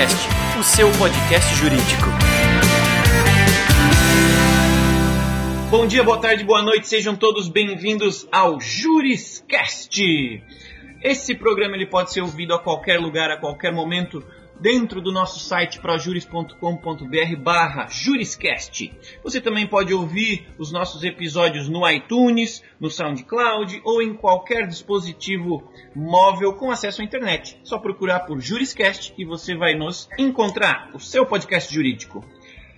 Juriscast, o seu podcast jurídico. Bom dia, boa tarde, boa noite, sejam todos bem-vindos ao Juriscast. Esse programa ele pode ser ouvido a qualquer lugar, a qualquer momento, dentro do nosso site projuris.com.br barra juriscast. Você também pode ouvir os nossos episódios no iTunes, no SoundCloud ou em qualquer dispositivo móvel com acesso à internet. Só procurar por Juriscast e você vai nos encontrar, o seu podcast jurídico.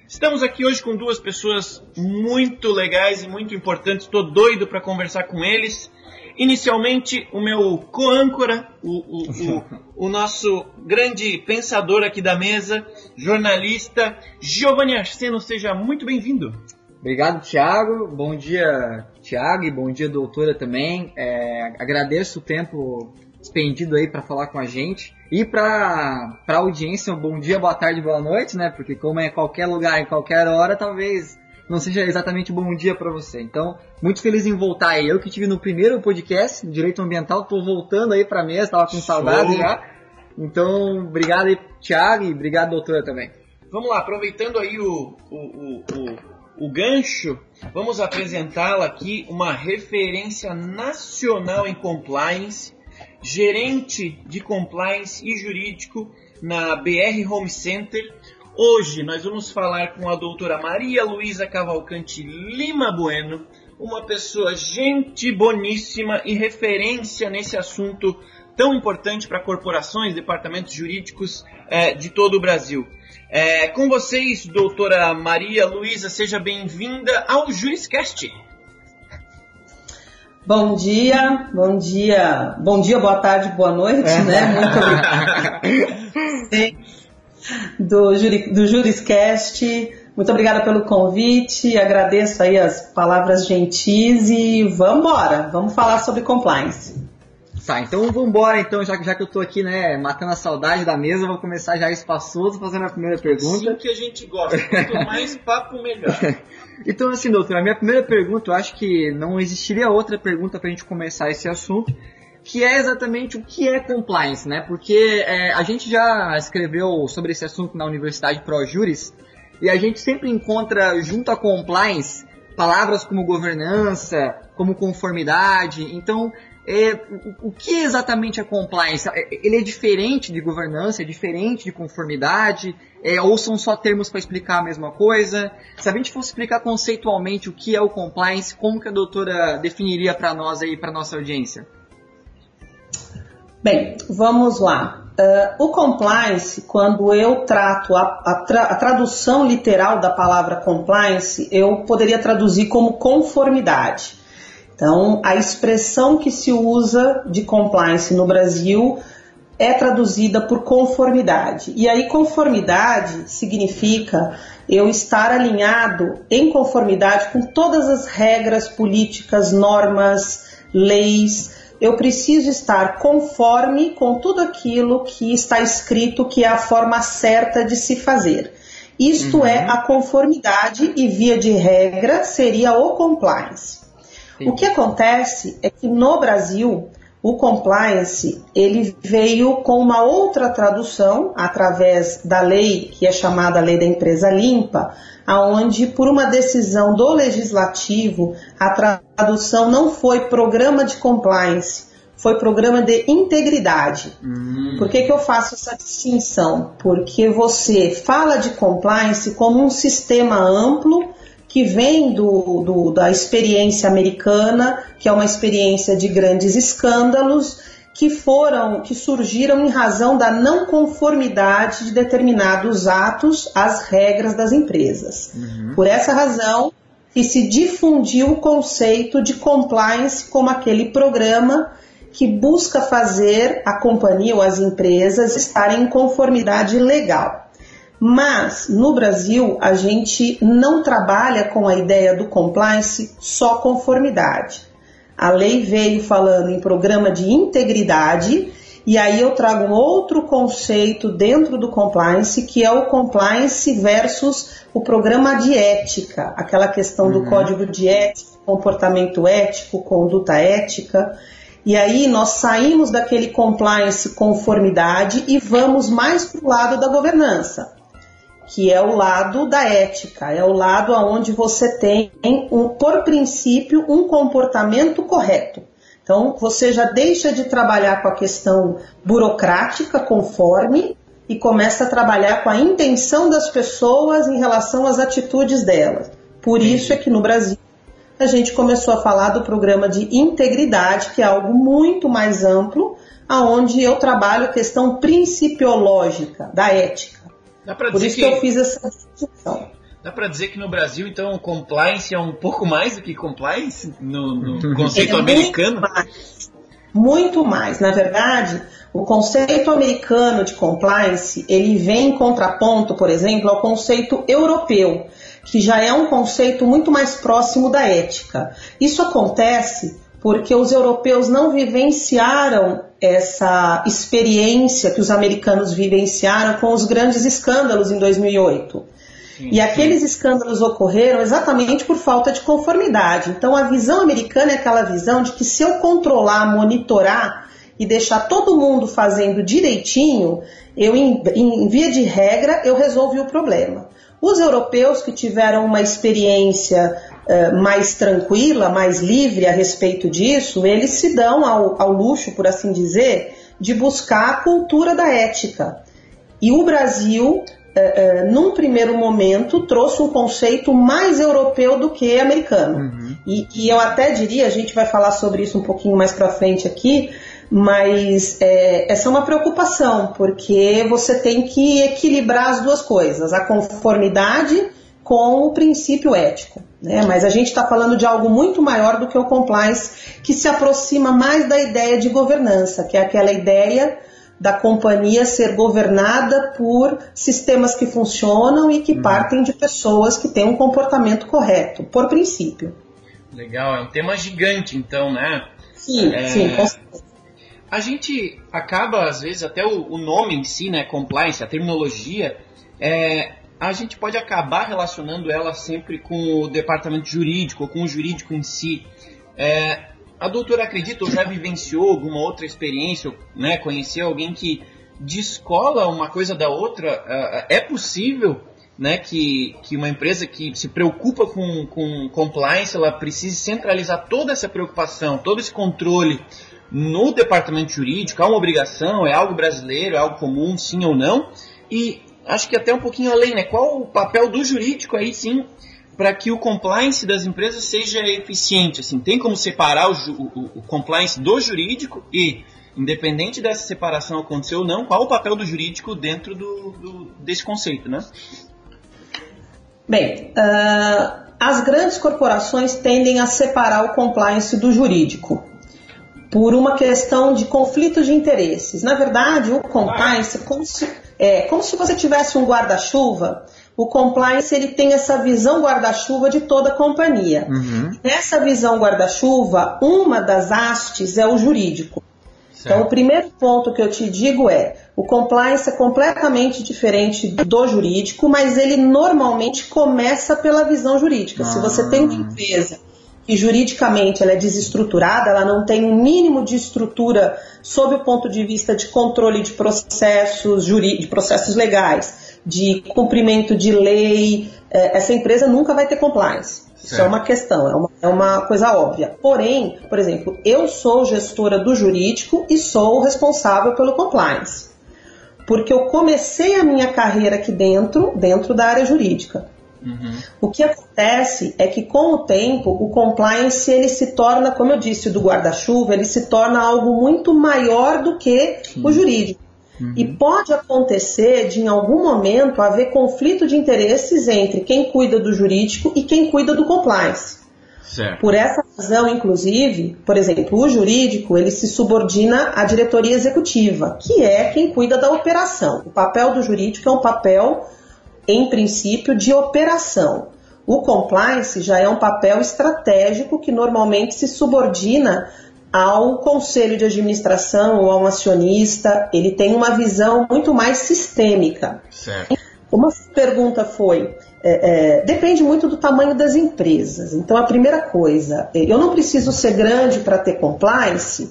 Estamos aqui hoje com duas pessoas muito legais e muito importantes. Estou doido para conversar com eles. Inicialmente, o meu co-âncora, o, o, o, o, nosso grande pensador aqui da mesa, jornalista, Giovanni Arseno, seja muito bem-vindo. Obrigado, Thiago. Bom dia, Thiago, e bom dia, doutora, também. É, agradeço o tempo expendido aí para falar com a gente. E para a audiência, um bom dia, boa tarde, boa noite, né? Porque como é qualquer lugar, em qualquer hora, talvez não seja exatamente bom dia para você. Então, muito feliz em voltar aí. Eu que tive no primeiro podcast, Direito Ambiental, tô voltando aí pra mesa, tava com saudade já. Então, obrigado aí, Thiago, e obrigado, doutora, também. Vamos lá, aproveitando aí o, o, o, o, o gancho, vamos apresentá-la aqui, uma referência nacional em compliance, gerente de compliance e jurídico na BR Home Center, Hoje nós vamos falar com a doutora Maria Luísa Cavalcante Lima Bueno, uma pessoa gente boníssima e referência nesse assunto tão importante para corporações, departamentos jurídicos é, de todo o Brasil. É, com vocês, doutora Maria Luísa, seja bem-vinda ao Juriscast. Bom dia, bom dia, bom dia, boa tarde, boa noite, né? Muito obrigada. Do, Juri, do Juriscast. Muito obrigada pelo convite, agradeço aí as palavras gentis e vamos embora, vamos falar sobre compliance. Tá, então vamos embora então, já, já que eu tô aqui, né, matando a saudade da mesa, vou começar já espaçoso fazendo a primeira pergunta. Sim que a gente gosta, quanto mais papo melhor. então assim, doutor, a minha primeira pergunta, eu acho que não existiria outra pergunta pra gente começar esse assunto, que é exatamente o que é compliance, né? Porque é, a gente já escreveu sobre esse assunto na Universidade ProJuris e a gente sempre encontra junto a compliance palavras como governança, como conformidade. Então, é, o, o que exatamente é compliance? É, ele é diferente de governança, é diferente de conformidade? É, ou são só termos para explicar a mesma coisa? Se a gente fosse explicar conceitualmente o que é o compliance, como que a doutora definiria para nós aí, para nossa audiência? Bem, vamos lá. Uh, o compliance, quando eu trato a, a, tra a, tradução literal da palavra compliance, eu poderia traduzir como conformidade. Então, a expressão que se usa de compliance no Brasil é traduzida por conformidade. E aí, conformidade significa eu estar alinhado em conformidade com todas as regras políticas, normas, leis eu preciso estar conforme com tudo aquilo que está escrito que é a forma certa de se fazer. Isto uhum. é a conformidade e via de regra seria o compliance. Sim. O que acontece é que no Brasil o compliance ele veio com uma outra tradução através da lei que é chamada lei da empresa limpa, aonde por uma decisão do legislativo a tradução não foi programa de compliance, foi programa de integridade. Hum. Por que, que eu faço essa distinção? Porque você fala de compliance como um sistema amplo que vem do, do, da experiência americana, que é uma experiência de grandes escândalos, que foram, que surgiram em razão da não conformidade de determinados atos às regras das empresas. Uhum. Por essa razão, que se difundiu o conceito de compliance como aquele programa que busca fazer a companhia ou as empresas estarem em conformidade legal. Mas no Brasil a gente não trabalha com a ideia do compliance só conformidade. A lei veio falando em programa de integridade e aí eu trago um outro conceito dentro do compliance que é o compliance versus o programa de ética, aquela questão do uhum. código de ética, comportamento ético, conduta ética. E aí nós saímos daquele compliance conformidade e vamos mais para o lado da governança, que é o lado da ética, é o lado onde você tem, um, por princípio, um comportamento correto. Então você já deixa de trabalhar com a questão burocrática conforme e começa a trabalhar com a intenção das pessoas em relação às atitudes delas. Por isso é que no Brasil a gente começou a falar do programa de integridade, que é algo muito mais amplo, aonde eu trabalho a questão principiológica da ética. Por isso que, que eu fiz essa distinção. Dá para dizer que no Brasil, então, compliance é um pouco mais do que compliance no, no conceito é americano? Muito mais. muito mais. Na verdade, o conceito americano de compliance, ele vem em contraponto, por exemplo, ao conceito europeu, que já é um conceito muito mais próximo da ética. Isso acontece porque os europeus não vivenciaram essa experiência que os americanos vivenciaram com os grandes escândalos em 2008. Sim, e aqueles sim. escândalos ocorreram exatamente por falta de conformidade. Então, a visão americana é aquela visão de que se eu controlar, monitorar e deixar todo mundo fazendo direitinho, eu, em, em via de regra, eu resolvi o problema. Os europeus que tiveram uma experiência mais tranquila, mais livre a respeito disso, eles se dão ao, ao luxo, por assim dizer, de buscar a cultura da ética. E o Brasil Uh, uh, num primeiro momento, trouxe um conceito mais europeu do que americano. Uhum. E, e, eu até diria, a gente vai falar sobre isso um pouquinho mais para frente aqui, mas é, essa é uma preocupação, porque você tem que equilibrar as duas coisas, a conformidade com o princípio ético. Né? Mas a gente está falando de algo muito maior do que o compliance, que se aproxima mais da ideia de governança, que é aquela ideia da companhia ser governada por sistemas que funcionam e que uhum. partem de pessoas que têm um comportamento correto, por princípio. Legal, é um tema gigante, então, né? Sim, é... sim, com certeza a gente acaba, às vezes, até o, o nome em si, né, compliance, a terminologia, é, a gente pode acabar relacionando ela sempre com o departamento jurídico, ou com o jurídico em si. É, a doutora acredita ou já vivenciou alguma outra experiência, né, conheceu alguém que descola uma coisa da outra? É, é possível né, que, que uma empresa que se preocupa com, com compliance, ela precise centralizar toda essa preocupação, todo esse controle no departamento jurídico, há uma obrigação, é algo brasileiro, é algo comum, sim ou não? E acho que até um pouquinho além, né? Qual o papel do jurídico aí sim para que o compliance das empresas seja eficiente? Assim, tem como separar o, o, o compliance do jurídico e, independente dessa separação acontecer ou não, qual o papel do jurídico dentro do, do desse conceito, né? Bem, uh, as grandes corporações tendem a separar o compliance do jurídico por uma questão de conflito de interesses. Na verdade, o compliance se, é, como se você tivesse um guarda-chuva. O compliance ele tem essa visão guarda-chuva de toda a companhia. Uhum. Nessa visão guarda-chuva, uma das hastes é o jurídico. Certo. Então, o primeiro ponto que eu te digo é: o compliance é completamente diferente do jurídico, mas ele normalmente começa pela visão jurídica. Ah. Se você tem uma ah. empresa que juridicamente ela é desestruturada, ela não tem um mínimo de estrutura sob o ponto de vista de controle de processos de processos legais, de cumprimento de lei, é, essa empresa nunca vai ter compliance. Isso é uma questão, é uma, é uma coisa óbvia. Porém, por exemplo, eu sou gestora do jurídico e sou responsável pelo compliance. Porque eu comecei a minha carreira aqui dentro, dentro da área jurídica. Uhum. O que acontece é que com o tempo o compliance ele se torna, como eu disse, do guarda-chuva, ele se torna algo muito maior do que Sim. o jurídico. Uhum. E pode acontecer de em algum momento haver conflito de interesses entre quem cuida do jurídico e quem cuida do compliance. Certo. Por essa razão, inclusive, por exemplo, o jurídico ele se subordina à diretoria executiva, que é quem cuida da operação. O papel do jurídico é um papel em princípio, de operação. O compliance já é um papel estratégico que normalmente se subordina ao conselho de administração ou a um acionista. Ele tem uma visão muito mais sistêmica. Certo. Uma pergunta foi: é, é, depende muito do tamanho das empresas. Então, a primeira coisa, eu não preciso ser grande para ter compliance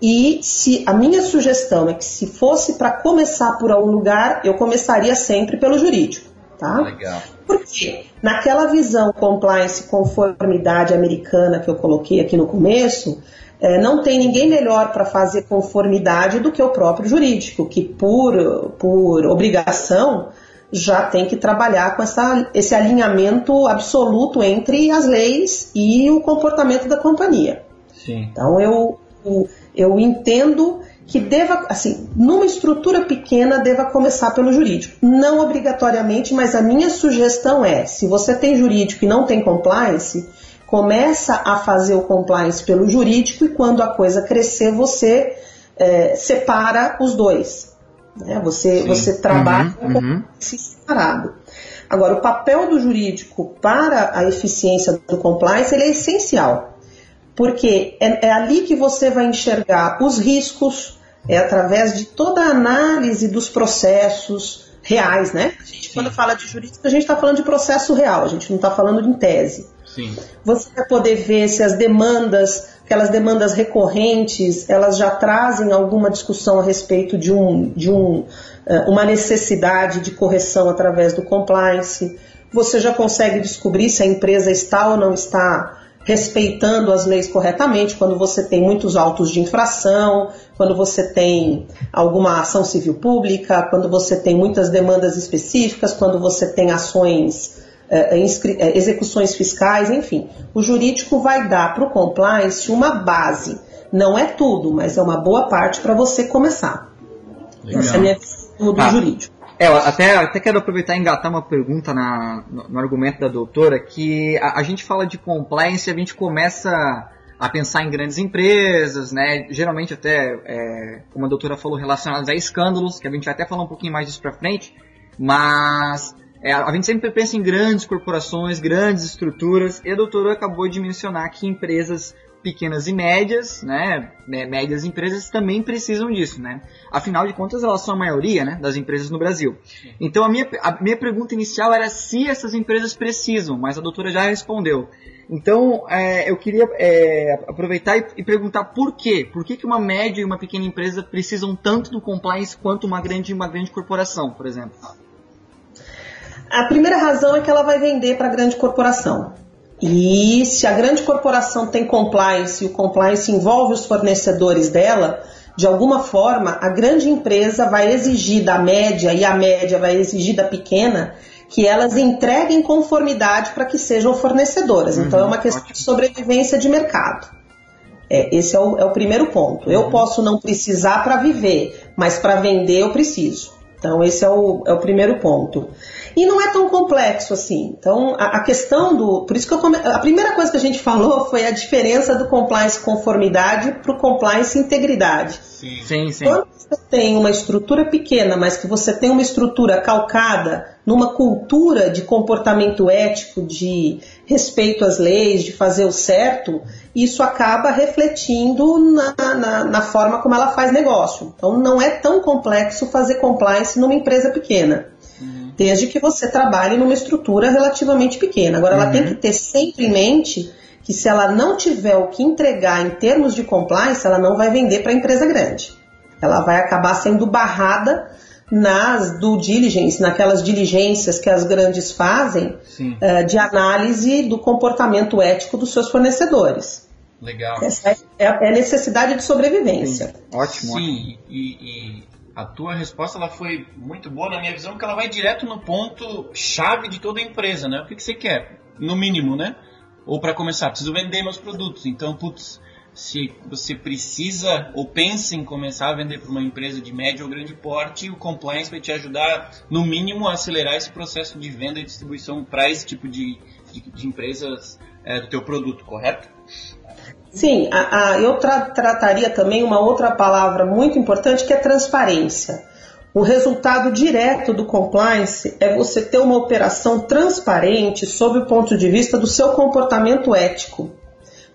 E se a minha sugestão é que se fosse para começar por algum lugar, eu começaria sempre pelo jurídico, tá? Legal. Por quê? Naquela visão compliance conformidade americana que eu coloquei aqui no começo, é, não tem ninguém melhor para fazer conformidade do que o próprio jurídico, que por, por obrigação já tem que trabalhar com essa, esse alinhamento absoluto entre as leis e o comportamento da companhia. Sim. Então eu, eu entendo que deva, assim, numa estrutura pequena, deva começar pelo jurídico. Não obrigatoriamente, mas a minha sugestão é, se você tem jurídico e não tem compliance, começa a fazer o compliance pelo jurídico e quando a coisa crescer, você é, separa os dois. Né? Você, você trabalha Uhum, uhum. separado. Agora, o papel do jurídico para a eficiência do compliance ele é essencial, porque é, é ali que você vai enxergar os riscos, é através de toda a análise dos processos reais, né? A gente, quando fala de jurídico, a gente está falando de processo real, a gente não está falando de tese. Sim. Você vai poder ver se as demandas, aquelas demandas recorrentes, elas já trazem alguma discussão a respeito de, um, de um, eh, uma necessidade de correção através do compliance. Você já consegue descobrir se a empresa está ou não está respeitando as leis corretamente, quando você tem muitos autos de infração, quando você tem alguma ação civil pública, quando você tem muitas demandas específicas, quando você tem ações é, inscri- é, execuções fiscais, enfim. O jurídico vai dar para o compliance uma base. Não é tudo, mas é uma boa parte para você começar. Legal. Essa é a minha visão do Ah. jurídico. É, eu até, até quero aproveitar e engatar uma pergunta na- no, no argumento da doutora, que a, a gente fala de compliance a gente começa a pensar em grandes empresas, né? Geralmente até, é, como a doutora falou, relacionadas a escândalos, que a gente vai até falar um pouquinho mais disso pra frente, mas é, a gente sempre pensa em grandes corporações, grandes estruturas, e a doutora acabou de mencionar que empresas pequenas e médias, né, mé- médias empresas também precisam disso, né? Afinal de contas, elas são a maioria, né, das empresas no Brasil. Então a minha, a minha pergunta inicial era se essas empresas precisam, mas a doutora já respondeu. Então é, eu queria é, aproveitar e, e perguntar por quê? Por que, que uma média e uma pequena empresa precisam tanto do compliance quanto uma grande uma grande corporação, por exemplo? A primeira razão é que ela vai vender para a grande corporação. E se a grande corporação tem compliance e o compliance envolve os fornecedores dela, de alguma forma a grande empresa vai exigir da média e a média vai exigir da pequena que elas entreguem conformidade para que sejam fornecedoras. então é uma questão ótimo. de sobrevivência de mercado. É, esse é o, é o primeiro ponto. Eu posso não precisar para viver, mas para vender eu preciso. Então, esse é o, é o primeiro ponto. E não é tão complexo assim. Então, a, a questão do. Por isso que eu come, a primeira coisa que a gente falou foi a diferença do compliance conformidade para o compliance integridade. Sim. Sim, sim. Quando você tem uma estrutura pequena, mas que você tem uma estrutura calcada numa cultura de comportamento ético, de respeito às leis, de fazer o certo, isso acaba refletindo na, na, na forma como ela faz negócio. Então não é tão complexo fazer compliance numa empresa pequena. Desde que você trabalhe numa estrutura relativamente pequena. Agora, ela tem que ter sempre em mente que se ela não tiver o que entregar em termos de compliance, ela não vai vender para a empresa grande. Ela vai acabar sendo barrada nas due diligence, naquelas diligências que as grandes fazem Sim. eh, de análise do comportamento ético dos seus fornecedores. Legal. Essa é, é a necessidade de sobrevivência. Ótimo, ótimo. Sim, e, e a tua resposta ela foi muito boa na minha visão, porque ela vai direto no ponto chave de toda a empresa, né? O que, que você quer? No mínimo, né? Ou para começar, preciso vender meus produtos. Então, putz, se você precisa ou pensa em começar a vender para uma empresa de médio ou grande porte, o compliance vai te ajudar, no mínimo, a acelerar esse processo de venda e distribuição para esse tipo de, de, de empresas é, do teu produto, correto? Sim, a- a- eu tra- trataria também uma outra palavra muito importante que é transparência. O resultado direto do compliance é você ter uma operação transparente sob o ponto de vista do seu comportamento ético.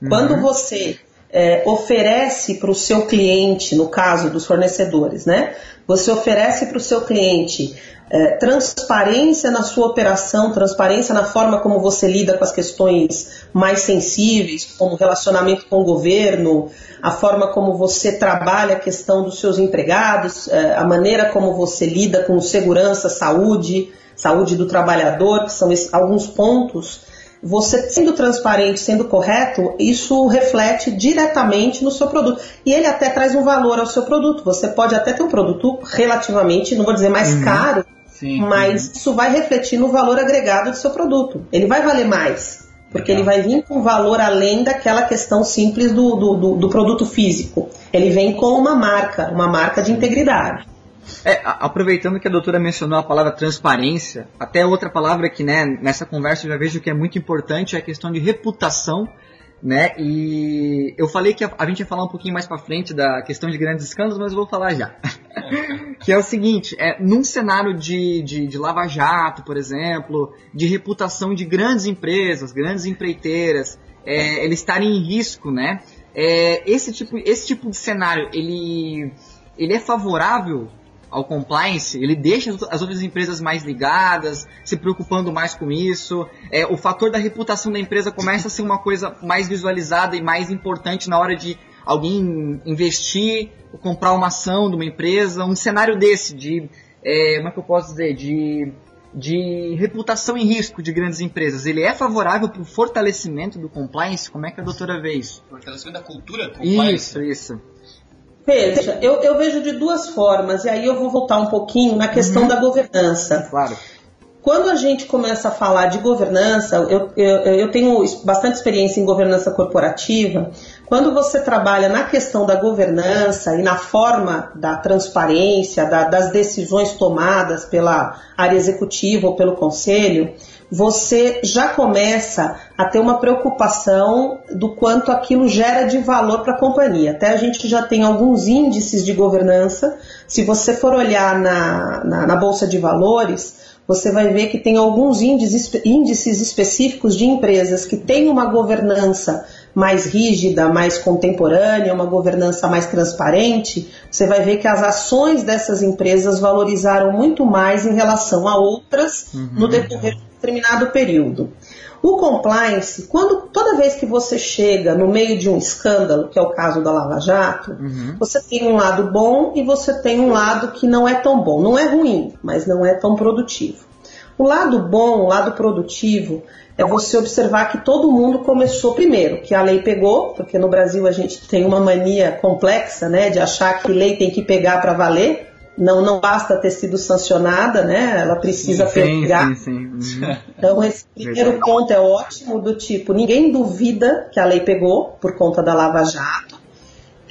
Quando você é, oferece para o seu cliente, no caso dos fornecedores, né? Você oferece para o seu cliente é, transparência na sua operação, transparência na forma como você lida com as questões mais sensíveis, como relacionamento com o governo, a forma como você trabalha a questão dos seus empregados, é, a maneira como você lida com segurança, saúde, saúde do trabalhador, que são esses, alguns pontos você sendo transparente, sendo correto, isso reflete diretamente no seu produto. E ele até traz um valor ao seu produto. Você pode até ter um produto relativamente, não vou dizer mais uhum. caro, sim, mas sim. isso vai refletir no valor agregado do seu produto. Ele vai valer mais. Porque Legal. ele vai vir com valor além daquela questão simples do, do, do, do produto físico. Ele vem com uma marca, uma marca de integridade. É, aproveitando que a doutora mencionou a palavra transparência, até outra palavra que né, nessa conversa eu já vejo que é muito importante é a questão de reputação. Né? E eu falei que a, a gente ia falar um pouquinho mais para frente da questão de grandes escândalos, mas eu vou falar já. que é o seguinte, é, num cenário de, de, de lava jato, por exemplo, de reputação de grandes empresas, grandes empreiteiras, é, eles estarem em risco, né? É, esse, tipo, esse tipo de cenário, ele, ele é favorável ao compliance, ele deixa as outras empresas mais ligadas, se preocupando mais com isso. É, o fator da reputação da empresa começa a ser uma coisa mais visualizada e mais importante na hora de alguém investir, comprar uma ação de uma empresa. Um cenário desse, de. É, como é que eu posso dizer? De de reputação em risco de grandes empresas, ele é favorável para o fortalecimento do compliance? Como é que a doutora vê isso? Fortalecimento da cultura compliance? Isso, isso. Veja, eu, eu, vejo de duas formas, e aí eu vou voltar um pouquinho na questão uhum. da governança. Claro. Quando a gente começa a falar de governança, eu, eu, eu, tenho bastante experiência em governança corporativa. Quando você trabalha na questão da governança e na forma da transparência, da, das decisões tomadas pela área executiva ou pelo conselho, você já começa a ter uma preocupação do quanto aquilo gera de valor para a companhia. Até a gente já tem alguns índices de governança. Se você for olhar na, na, na Bolsa de Valores, você vai ver que tem alguns índices, específicos de empresas que têm uma governança mais rígida, mais contemporânea, uma governança mais transparente, você vai ver que as ações dessas empresas valorizaram muito mais em relação a outras uhum. no decorrer de um determinado período. O compliance, quando toda vez que você chega no meio de um escândalo, que é o caso da Lava Jato, uhum. você tem um lado bom e você tem um lado que não é tão bom. Não é ruim, mas não é tão produtivo. O lado bom, o lado produtivo, é você observar que todo mundo começou primeiro, que a lei pegou, porque no Brasil a gente tem uma mania complexa, né, de achar que lei tem que pegar para valer. Não, não basta ter sido sancionada, né? Ela precisa sim, pegar. Sim, sim. Então esse primeiro ponto é ótimo do tipo, ninguém duvida que a lei pegou por conta da Lava Jato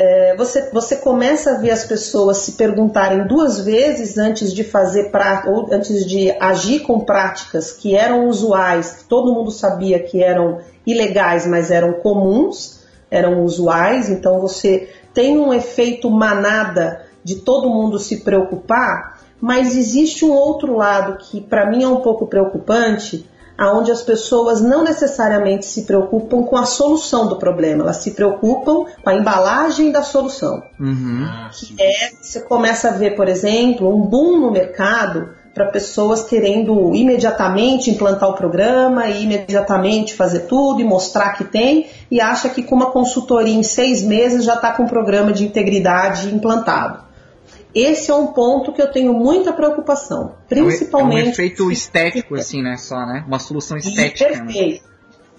é, você, você começa a ver as pessoas se perguntarem duas vezes antes de fazer ou antes de agir com práticas que eram usuais, que todo mundo sabia que eram ilegais, mas eram comuns, eram usuais. Então você tem um efeito manada de todo mundo se preocupar, mas existe um outro lado que para mim é um pouco preocupante, aonde as pessoas não necessariamente se preocupam com a solução do problema, elas se preocupam com a embalagem da solução. Uhum. Que é, você começa a ver, por exemplo, um boom no mercado para pessoas querendo imediatamente implantar o programa e imediatamente fazer tudo e mostrar que tem e acha que com uma consultoria em seis meses já está com o programa de integridade implantado. Esse é um ponto que eu tenho muita preocupação, principalmente. É um efeito estético, assim, né? Só, né? Uma solução estética. Né? Perfeito. Né?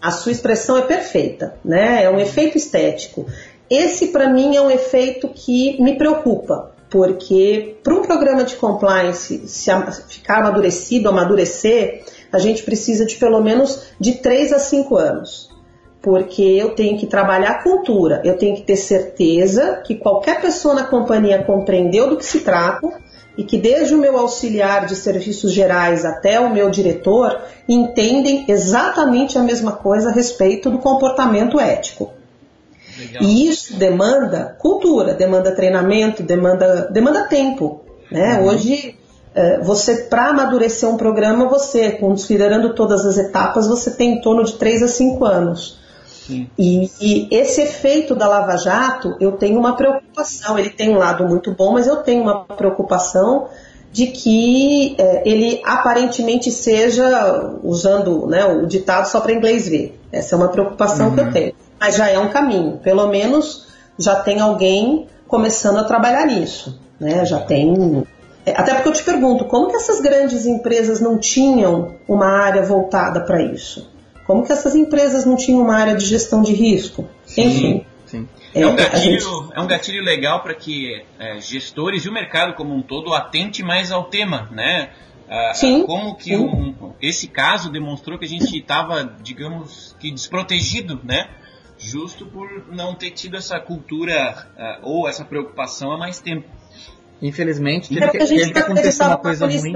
A sua expressão é perfeita, né? É um efeito estético. Esse, para mim, é um efeito que me preocupa, porque para um programa de compliance se ficar amadurecido, amadurecer, a gente precisa de pelo menos de 3 a 5 anos porque eu tenho que trabalhar a cultura, eu tenho que ter certeza que qualquer pessoa na companhia compreendeu do que se trata e que desde o meu auxiliar de serviços gerais até o meu diretor entendem exatamente a mesma coisa a respeito do comportamento ético. Legal. E isso demanda cultura, demanda treinamento, demanda, demanda tempo. Né? Uhum. Hoje, é, você, para amadurecer um programa, você, considerando todas as etapas, você tem em torno de 3 a 5 anos. E, e, esse efeito da Lava Jato, eu tenho uma preocupação. Ele tem um lado muito bom, mas eu tenho uma preocupação de que é, ele aparentemente seja, usando né, o ditado só para inglês ver. Essa é uma preocupação uhum. que eu uhum. tenho. Mas já é um caminho. Pelo menos já tem alguém começando a trabalhar nisso. Né? Já tem. É, até porque eu te pergunto, como que essas grandes empresas não tinham uma área voltada para isso? Como que essas empresas não tinham uma área de gestão de risco? Sim, Enfim. Sim. É, um gatilho, gente... é um gatilho legal para que é, gestores e o mercado como um todo atente mais ao tema, né? Ah, sim, como que um, esse caso demonstrou que a gente estava, digamos, que desprotegido, né? Justo por não ter tido essa cultura uh, ou essa preocupação há mais tempo. Infelizmente, teve, é que, teve que acontecer uma coisa ruim.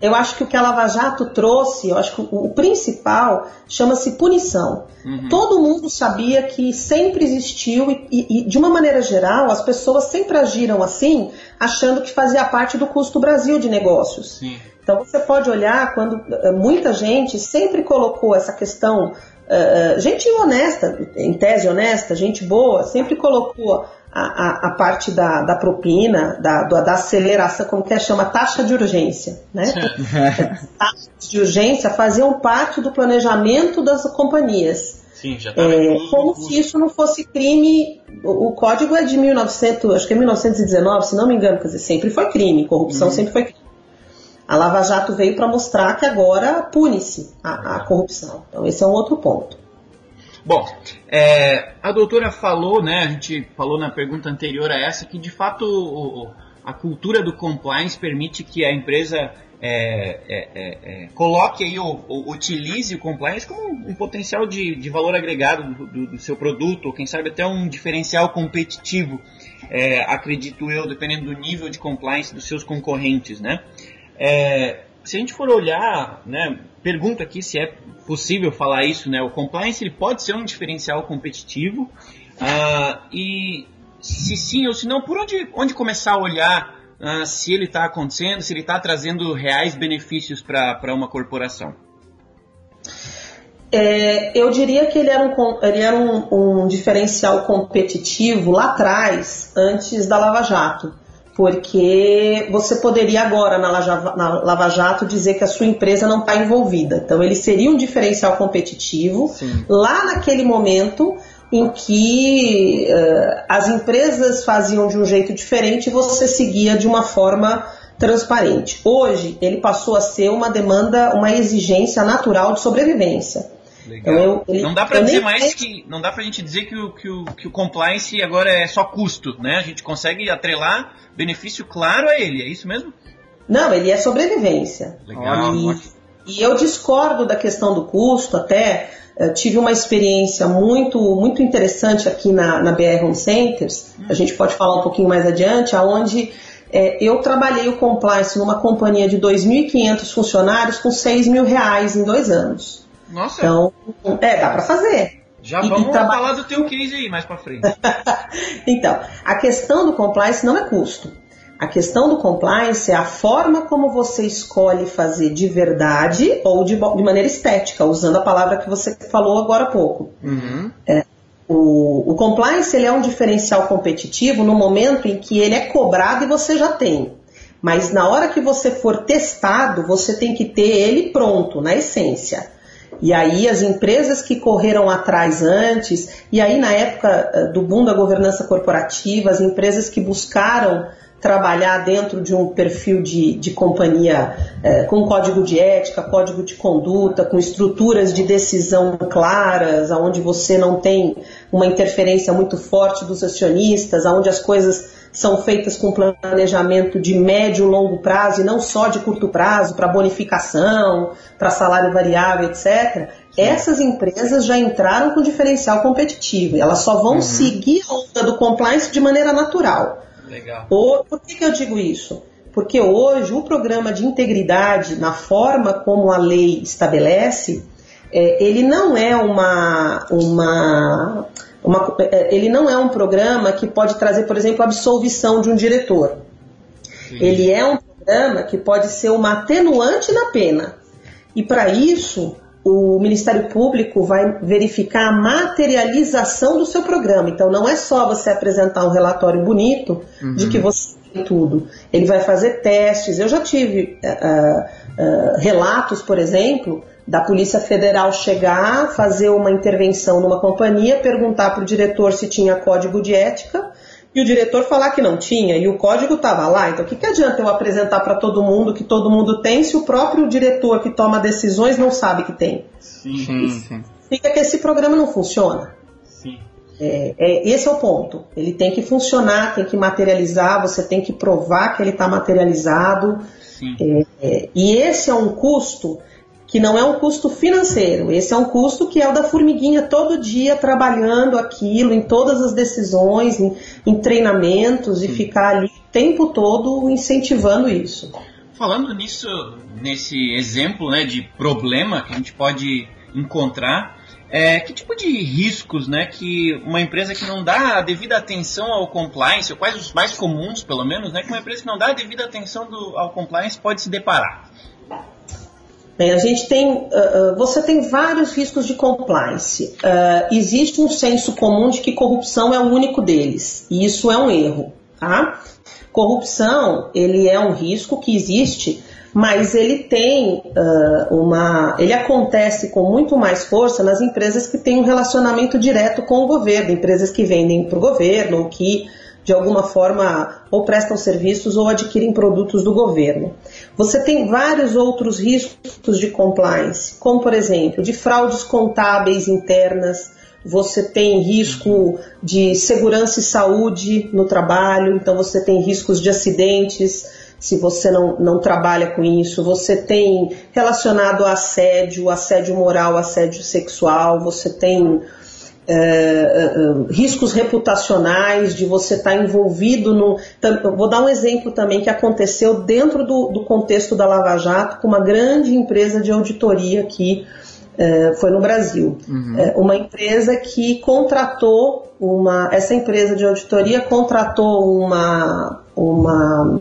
Eu acho que o que a Lava Jato trouxe, eu acho que o, o principal chama-se punição. Uhum. Todo mundo sabia que sempre existiu e, e, e, de uma maneira geral, as pessoas sempre agiram assim, achando que fazia parte do custo Brasil de negócios. Sim. Então você pode olhar quando uh, muita gente sempre colocou essa questão, uh, gente honesta, em tese honesta, gente boa, sempre colocou a, a, a, parte da, da propina, da, da aceleração, como que é, chama taxa de urgência. Né? Taxas de urgência faziam parte do planejamento das companhias. Sim, já tá é, como se isso não fosse crime. O, o, código é de 1900, acho que é 1919, se não me engano, quer dizer, sempre foi crime, corrupção uhum. sempre foi crime. A Lava Jato veio para mostrar que agora pune-se a, a corrupção. Então, esse é um outro ponto. Bom, é, a doutora falou, né, a gente falou na pergunta anterior a essa, que de fato o, a cultura do compliance permite que a empresa é, é, é, é coloque aí, ou, ou, utilize o compliance como um, potencial de, de valor agregado do, do, do, seu produto, ou quem sabe até um diferencial competitivo, é, acredito eu, dependendo do nível de compliance dos seus concorrentes, né? Se a gente for olhar, né, pergunto aqui se é possível falar isso, né? O compliance ele pode ser um diferencial competitivo uh, e se sim ou se não, por onde, onde começar a olhar uh, se ele está acontecendo, se ele está trazendo reais benefícios para uma corporação? É, eu diria que ele era, um, ele era um, um diferencial competitivo lá atrás, antes da Lava Jato porque você poderia agora na Lava Jato dizer que a sua empresa não está envolvida. Então ele seria um diferencial competitivo Sim. lá naquele momento em que uh, as empresas faziam de um jeito diferente e você seguia de uma forma transparente. Hoje ele passou a ser uma demanda, uma exigência natural de sobrevivência. Legal. Eu, ele, não dá para dizer mais que não dá para a gente dizer que o, que, o, que o compliance agora é só custo, né? A gente consegue atrelar benefício claro a ele, é isso mesmo? Não, ele é sobrevivência. Legal. E, e eu discordo da questão do custo, até eh, tive uma experiência muito muito interessante aqui na, na BR Home Centers, hum. a gente pode falar um pouquinho mais adiante, aonde é, eu trabalhei o compliance numa companhia de 2.500 funcionários com 6 mil reais em dois anos. Nossa. Então, é, dá para fazer. Já vamos e falar do teu case aí mais para frente. então, a questão do compliance não é custo. A questão do compliance é a forma como você escolhe fazer de verdade ou de, de maneira estética, usando a palavra que você falou agora há pouco. Uhum. É, o, o, compliance ele é um diferencial competitivo no momento em que ele é cobrado e você já tem. Mas na hora que você for testado, você tem que ter ele pronto, na essência. E aí as empresas que correram atrás antes, e aí na época eh, do boom da governança corporativa, as empresas que buscaram trabalhar dentro de um perfil de, de companhia eh, com código de ética, código de conduta, com estruturas de decisão claras, onde você não tem uma interferência muito forte dos acionistas, onde as coisas são feitas com planejamento de médio e longo prazo e não só de curto prazo para bonificação, para salário variável, etc. Sim. Essas empresas já entraram com diferencial competitivo e elas só vão uhum. seguir a onda do compliance de maneira natural. Legal. por que, que eu digo isso? Porque hoje o programa de integridade, na forma como a lei estabelece, é, ele não é uma, uma uma, é, ele não é um programa que pode trazer, por exemplo, a absolvição de um diretor. Sim. Ele é um programa que pode ser uma atenuante na pena. E para isso, o Ministério Público vai verificar a materialização do seu programa. Então, não é só você apresentar um relatório bonito uhum. de que você tem tudo. Ele vai fazer testes. Eu já tive uh, uh, relatos, por exemplo, da Polícia Federal chegar, fazer uma intervenção numa companhia, perguntar para o diretor se tinha código de ética e o diretor falar que não tinha e o código estava lá. Então, o que, que adianta eu apresentar para todo mundo que todo mundo tem se o próprio diretor que toma decisões não sabe que tem? Sim, sim. Fica que esse programa não funciona. Sim. É, é, esse é o ponto. Ele tem que funcionar, tem que materializar, você tem que provar que ele está materializado. É, é, e esse é um custo que não é um custo financeiro, esse é um custo que é o da formiguinha todo dia trabalhando aquilo, em todas as decisões, em, em treinamentos, e ficar ali o tempo todo incentivando isso. Falando nisso, nesse exemplo né, de problema que a gente pode encontrar, é, que tipo de riscos né, que uma empresa que não dá a devida atenção ao compliance, ou quais os mais comuns pelo menos, né, que uma empresa que não dá a devida atenção do, ao compliance pode se deparar? Bem, a gente tem, uh, você tem vários riscos de compliance. Uh, existe um senso comum de que corrupção é o único deles, e isso é um erro. Tá? Corrupção, ele é um risco que existe, mas ele tem uma, ele acontece com muito mais força nas empresas que têm um relacionamento direto com o governo, empresas que vendem para o governo, que de alguma forma ou prestam serviços ou adquirem produtos do governo. Você tem vários outros riscos de compliance, como por exemplo, de fraudes contábeis internas, você tem risco de segurança e saúde no trabalho, então você tem riscos de acidentes se você não, não trabalha com isso. Você tem relacionado a assédio, assédio moral, assédio sexual, você tem é, é, é, riscos reputacionais, de você estar tá envolvido no. Vou dar um exemplo também que aconteceu dentro do, do contexto da Lava Jato com uma grande empresa de auditoria que foi no Brasil. Uhum. Uma empresa que contratou uma. Essa empresa de auditoria contratou uma. uma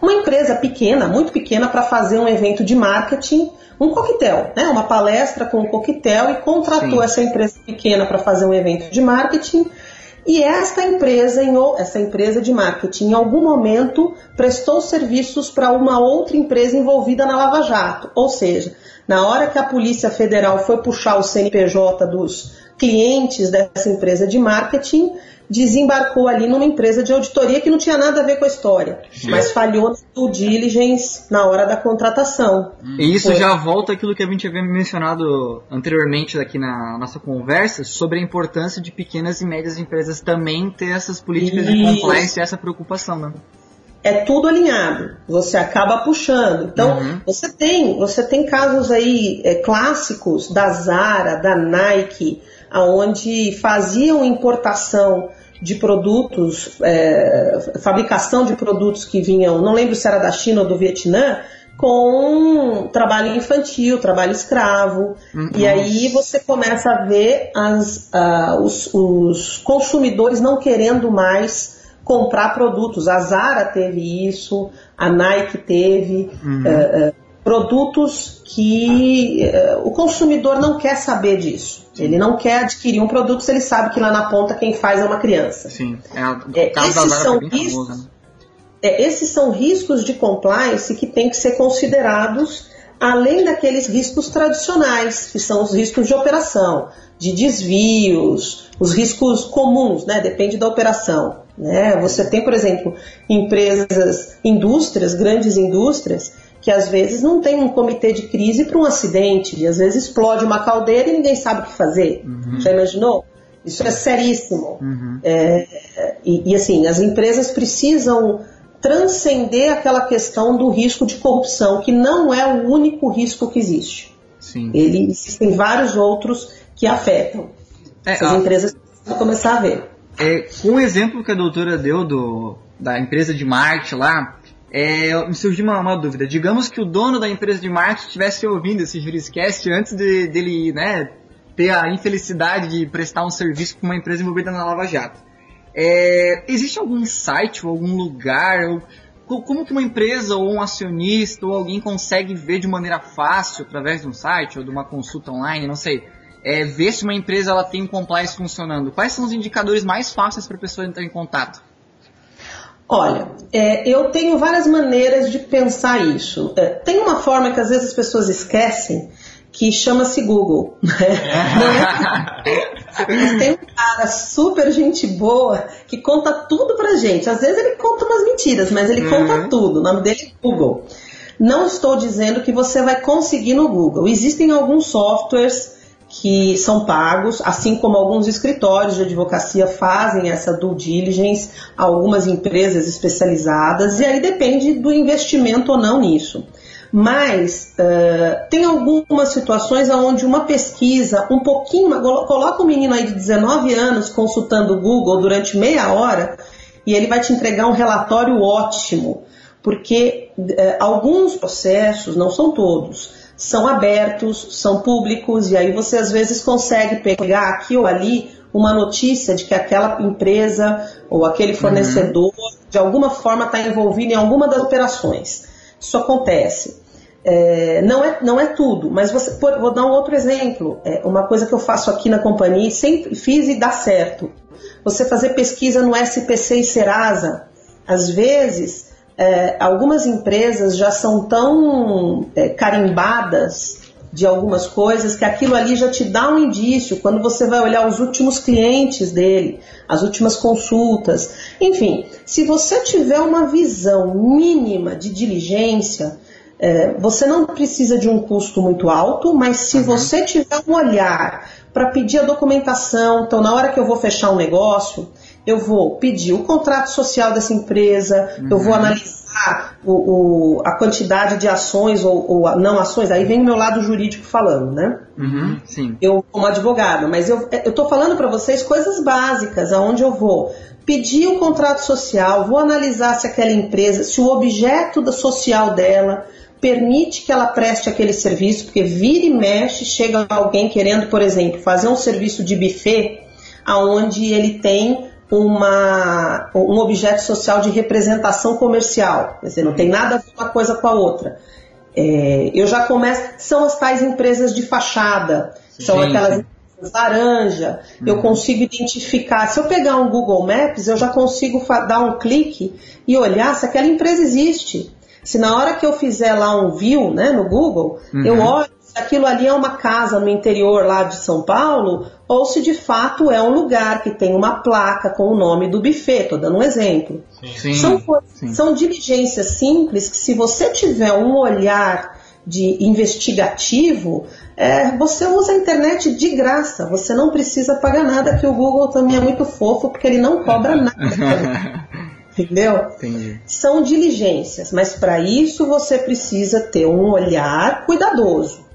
uma empresa pequena, muito pequena, para fazer um evento de marketing um coquetel, né? uma palestra com um coquetel e contratou Sim. essa empresa pequena para fazer um evento de marketing. E esta empresa, essa empresa de marketing, em algum momento prestou serviços para uma outra empresa envolvida na Lava Jato. Ou seja, na hora que a Polícia Federal foi puxar o CNPJ dos clientes dessa empresa de marketing, desembarcou ali numa empresa de auditoria que não tinha nada a ver com a história, Sim. mas falhou no diligence na hora da contratação. E isso Foi. já volta àquilo que a gente havia mencionado anteriormente aqui na nossa conversa sobre a importância de pequenas e médias empresas também ter essas políticas isso. de compliance e essa preocupação, né? É tudo alinhado, você acaba puxando. Então, uhum. você tem você tem casos aí é, clássicos da Zara, da Nike, aonde faziam importação de produtos, é, fabricação de produtos que vinham, não lembro se era da China ou do Vietnã, com trabalho infantil, trabalho escravo. Uhum. E aí você começa a ver as, uh, os, os, consumidores não querendo mais comprar produtos. A Zara teve isso, a Nike teve. Uhum. Uh, uh, produtos que uh, o consumidor não quer saber disso. Ele não quer adquirir um produto se ele sabe que lá na ponta quem faz é uma criança. Sim, é, é esses são riscos. Famoso, né? é, esses são riscos de compliance que têm que ser considerados além daqueles riscos tradicionais, que são os riscos de operação, de desvios, os riscos comuns, né? Depende da operação. Né? Você tem, por exemplo, empresas, indústrias, grandes indústrias, que às vezes não tem um comitê de crise para um acidente, e às vezes explode uma caldeira e ninguém sabe o que fazer. Uhum. Já imaginou? Isso é seríssimo. Uhum. É, e, e, assim, as empresas precisam transcender aquela questão do risco de corrupção, que não é o único risco que existe. Sim. Ele, existem vários outros que afetam. É, As empresas precisam começar a ver. É, um exemplo que a doutora deu do, da empresa de marketing lá, é, me surgiu uma, uma, dúvida. Digamos que o dono da empresa de marketing estivesse ouvindo esse Juriscast antes de, dele né, ter a infelicidade de prestar um serviço para uma empresa envolvida na Lava Jato. É, existe algum site ou algum lugar ou como que uma empresa ou um acionista ou alguém consegue ver de maneira fácil através de um site ou de uma consulta online, não sei, é, ver se uma empresa ela tem um compliance funcionando? Quais são os indicadores mais fáceis para a pessoa entrar em contato? Olha, é, eu tenho várias maneiras de pensar isso. É, tem uma forma que às vezes as pessoas esquecem, que chama-se Google. Né? tem um cara super gente boa que conta tudo pra gente. Às vezes ele conta umas mentiras, mas ele uhum. conta tudo. O nome dele é Google. Não estou dizendo que você vai conseguir no Google. Existem alguns softwares que são pagos, assim como alguns escritórios de advocacia fazem essa due diligence, algumas empresas especializadas, e aí depende do investimento ou não nisso. Mas uh, tem algumas situações onde uma pesquisa um pouquinho, coloca um menino aí de 19 anos consultando o Google durante meia hora e ele vai te entregar um relatório ótimo, porque uh, alguns processos, não são todos, são abertos, são públicos, e aí você às vezes consegue pegar aqui ou ali uma notícia de que aquela empresa ou aquele uhum. fornecedor uhum. de alguma forma está envolvido em alguma das operações. Isso acontece. É, não, é, não é tudo, mas você, por, vou dar um outro exemplo. É uma coisa que eu faço aqui na companhia, sempre fiz e dá certo. Você fazer pesquisa no SPC e Serasa. Às vezes, é, algumas empresas já são tão é, carimbadas de algumas coisas que aquilo ali já te dá um indício quando você vai olhar os últimos clientes dele, as últimas consultas. Enfim, se você tiver uma visão mínima de diligência, é, você não precisa de um custo muito alto, mas se uhum. você tiver um olhar para pedir a documentação, então na hora que eu vou fechar um negócio, eu vou pedir o contrato social dessa empresa, uhum. eu vou uhum. analisar o, o, a quantidade de ações ou, ou, não ações, aí vem o meu lado jurídico falando, né? Uhum, sim. Eu, como advogada, mas eu estou falando para vocês coisas básicas, aonde eu vou pedir o contrato social, vou analisar se aquela empresa, se o objeto social dela permite que ela preste aquele serviço, porque vira e mexe, chega alguém querendo, por exemplo, fazer um serviço de buffet, aonde ele tem uma, um objeto social de representação comercial. Quer dizer, não tem nada a ver uma coisa com a outra. É, eu já começo. São as tais empresas de fachada, são Sim. aquelas empresas laranja. Uhum. Eu consigo identificar. Se eu pegar um Google Maps, eu já consigo dar um clique e olhar se aquela empresa existe. Se na hora que eu fizer lá um view né, no Google, uhum. eu olho se aquilo ali é uma casa no interior lá de São Paulo ou se de fato é um lugar que tem uma placa com o nome do buffet, estou dando um exemplo. Sim, são, sim. são diligências simples que, se você tiver um olhar de investigativo, é, você usa a internet de graça, você não precisa pagar nada, que o Google também é muito fofo, porque ele não cobra nada. entendeu? Entendi. São diligências, mas para isso você precisa ter um olhar cuidadoso.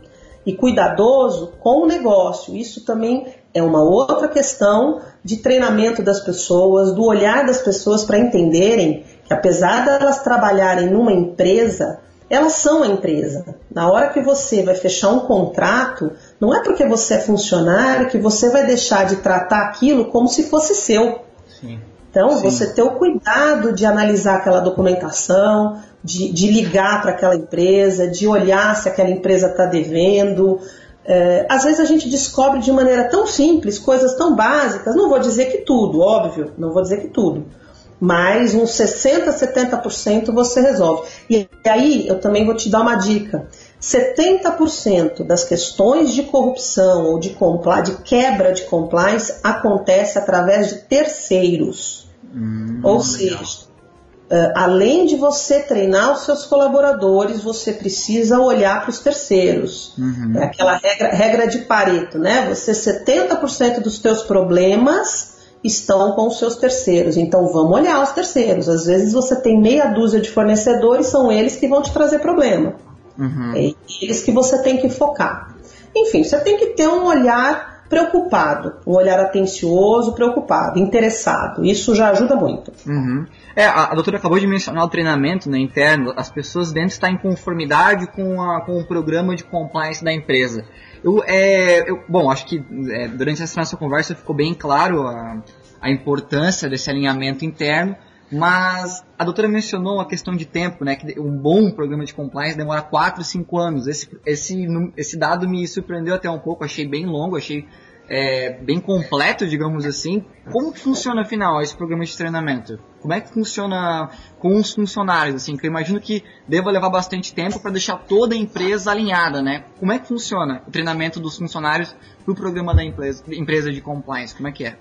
E cuidadoso com o negócio. Isso também é uma outra questão de treinamento das pessoas, do olhar das pessoas para entenderem que apesar de elas trabalharem numa empresa, elas são a empresa. Na hora que você vai fechar um contrato, não é porque você é funcionário que você vai deixar de tratar aquilo como se fosse seu. Sim. Então, Sim. você ter o cuidado de analisar aquela documentação, de, de ligar para aquela empresa, de olhar se aquela empresa está devendo, é, às vezes a gente descobre de maneira tão simples coisas tão básicas, não vou dizer que tudo, óbvio, não vou dizer que tudo, mas uns 60%, 70% você resolve. E aí eu também vou te dar uma dica: 70% das questões de corrupção ou de, de quebra de compliance acontece através de terceiros. Hum, ou seja, Uh, além de você treinar os seus colaboradores, você precisa olhar para os terceiros. Uhum. É aquela regra, regra de Pareto, né? Você 70% dos teus problemas estão com os seus terceiros. Então vamos olhar os terceiros. Às vezes você tem meia dúzia de fornecedores, são eles que vão te trazer problema. Uhum. É eles que você tem que focar. Enfim, você tem que ter um olhar preocupado, um olhar atencioso, preocupado, interessado. Isso já ajuda muito. Uhum. É, a, a, doutora acabou de mencionar o treinamento né, interno, as pessoas dentro estão em conformidade com, a, com o programa de compliance da empresa. Eu, é, eu, bom, acho que é, durante essa nossa conversa ficou bem claro a, a importância desse alinhamento interno, Mas a doutora mencionou a questão de tempo, né? Que um bom programa de compliance demora 4, 5 anos. Esse, esse, esse dado me surpreendeu até um pouco, achei bem longo, achei é, bem completo, digamos assim. Como que funciona afinal esse programa de treinamento? Como é que funciona com os funcionários, assim? Que eu imagino que deva levar bastante tempo para deixar toda a empresa alinhada, né? Como é que funciona o treinamento dos funcionários para o programa da empresa, empresa de compliance? Como é que é?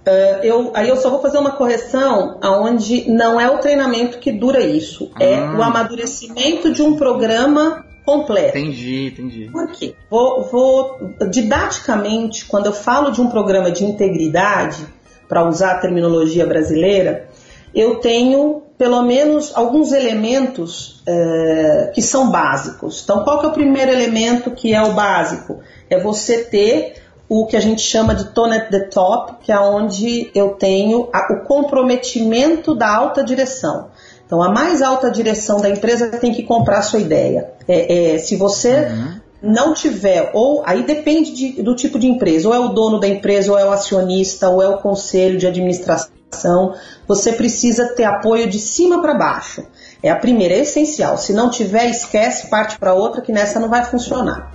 Uh, eu, aí eu só vou fazer uma correção aonde não é o treinamento que dura isso, é ah. é o amadurecimento de um programa completo. Entendi, entendi. Por quê? Vou, vou didaticamente, quando eu falo de um programa de integridade, para usar a terminologia brasileira, eu tenho pelo menos alguns elementos uh, que são básicos. Então, qual que é o primeiro elemento que é o básico? É você ter o que a gente chama de tone at the top, que é onde eu tenho a, o comprometimento da alta direção. Então, a mais alta direção da empresa tem que comprar a sua ideia. É, é, se você uhum. não tiver, ou aí depende de, do tipo de empresa, ou é o dono da empresa, ou é o acionista, ou é o conselho de administração, você precisa ter apoio de cima para baixo. É a primeira, é essencial. Se não tiver, esquece, parte para outra, que nessa não vai funcionar.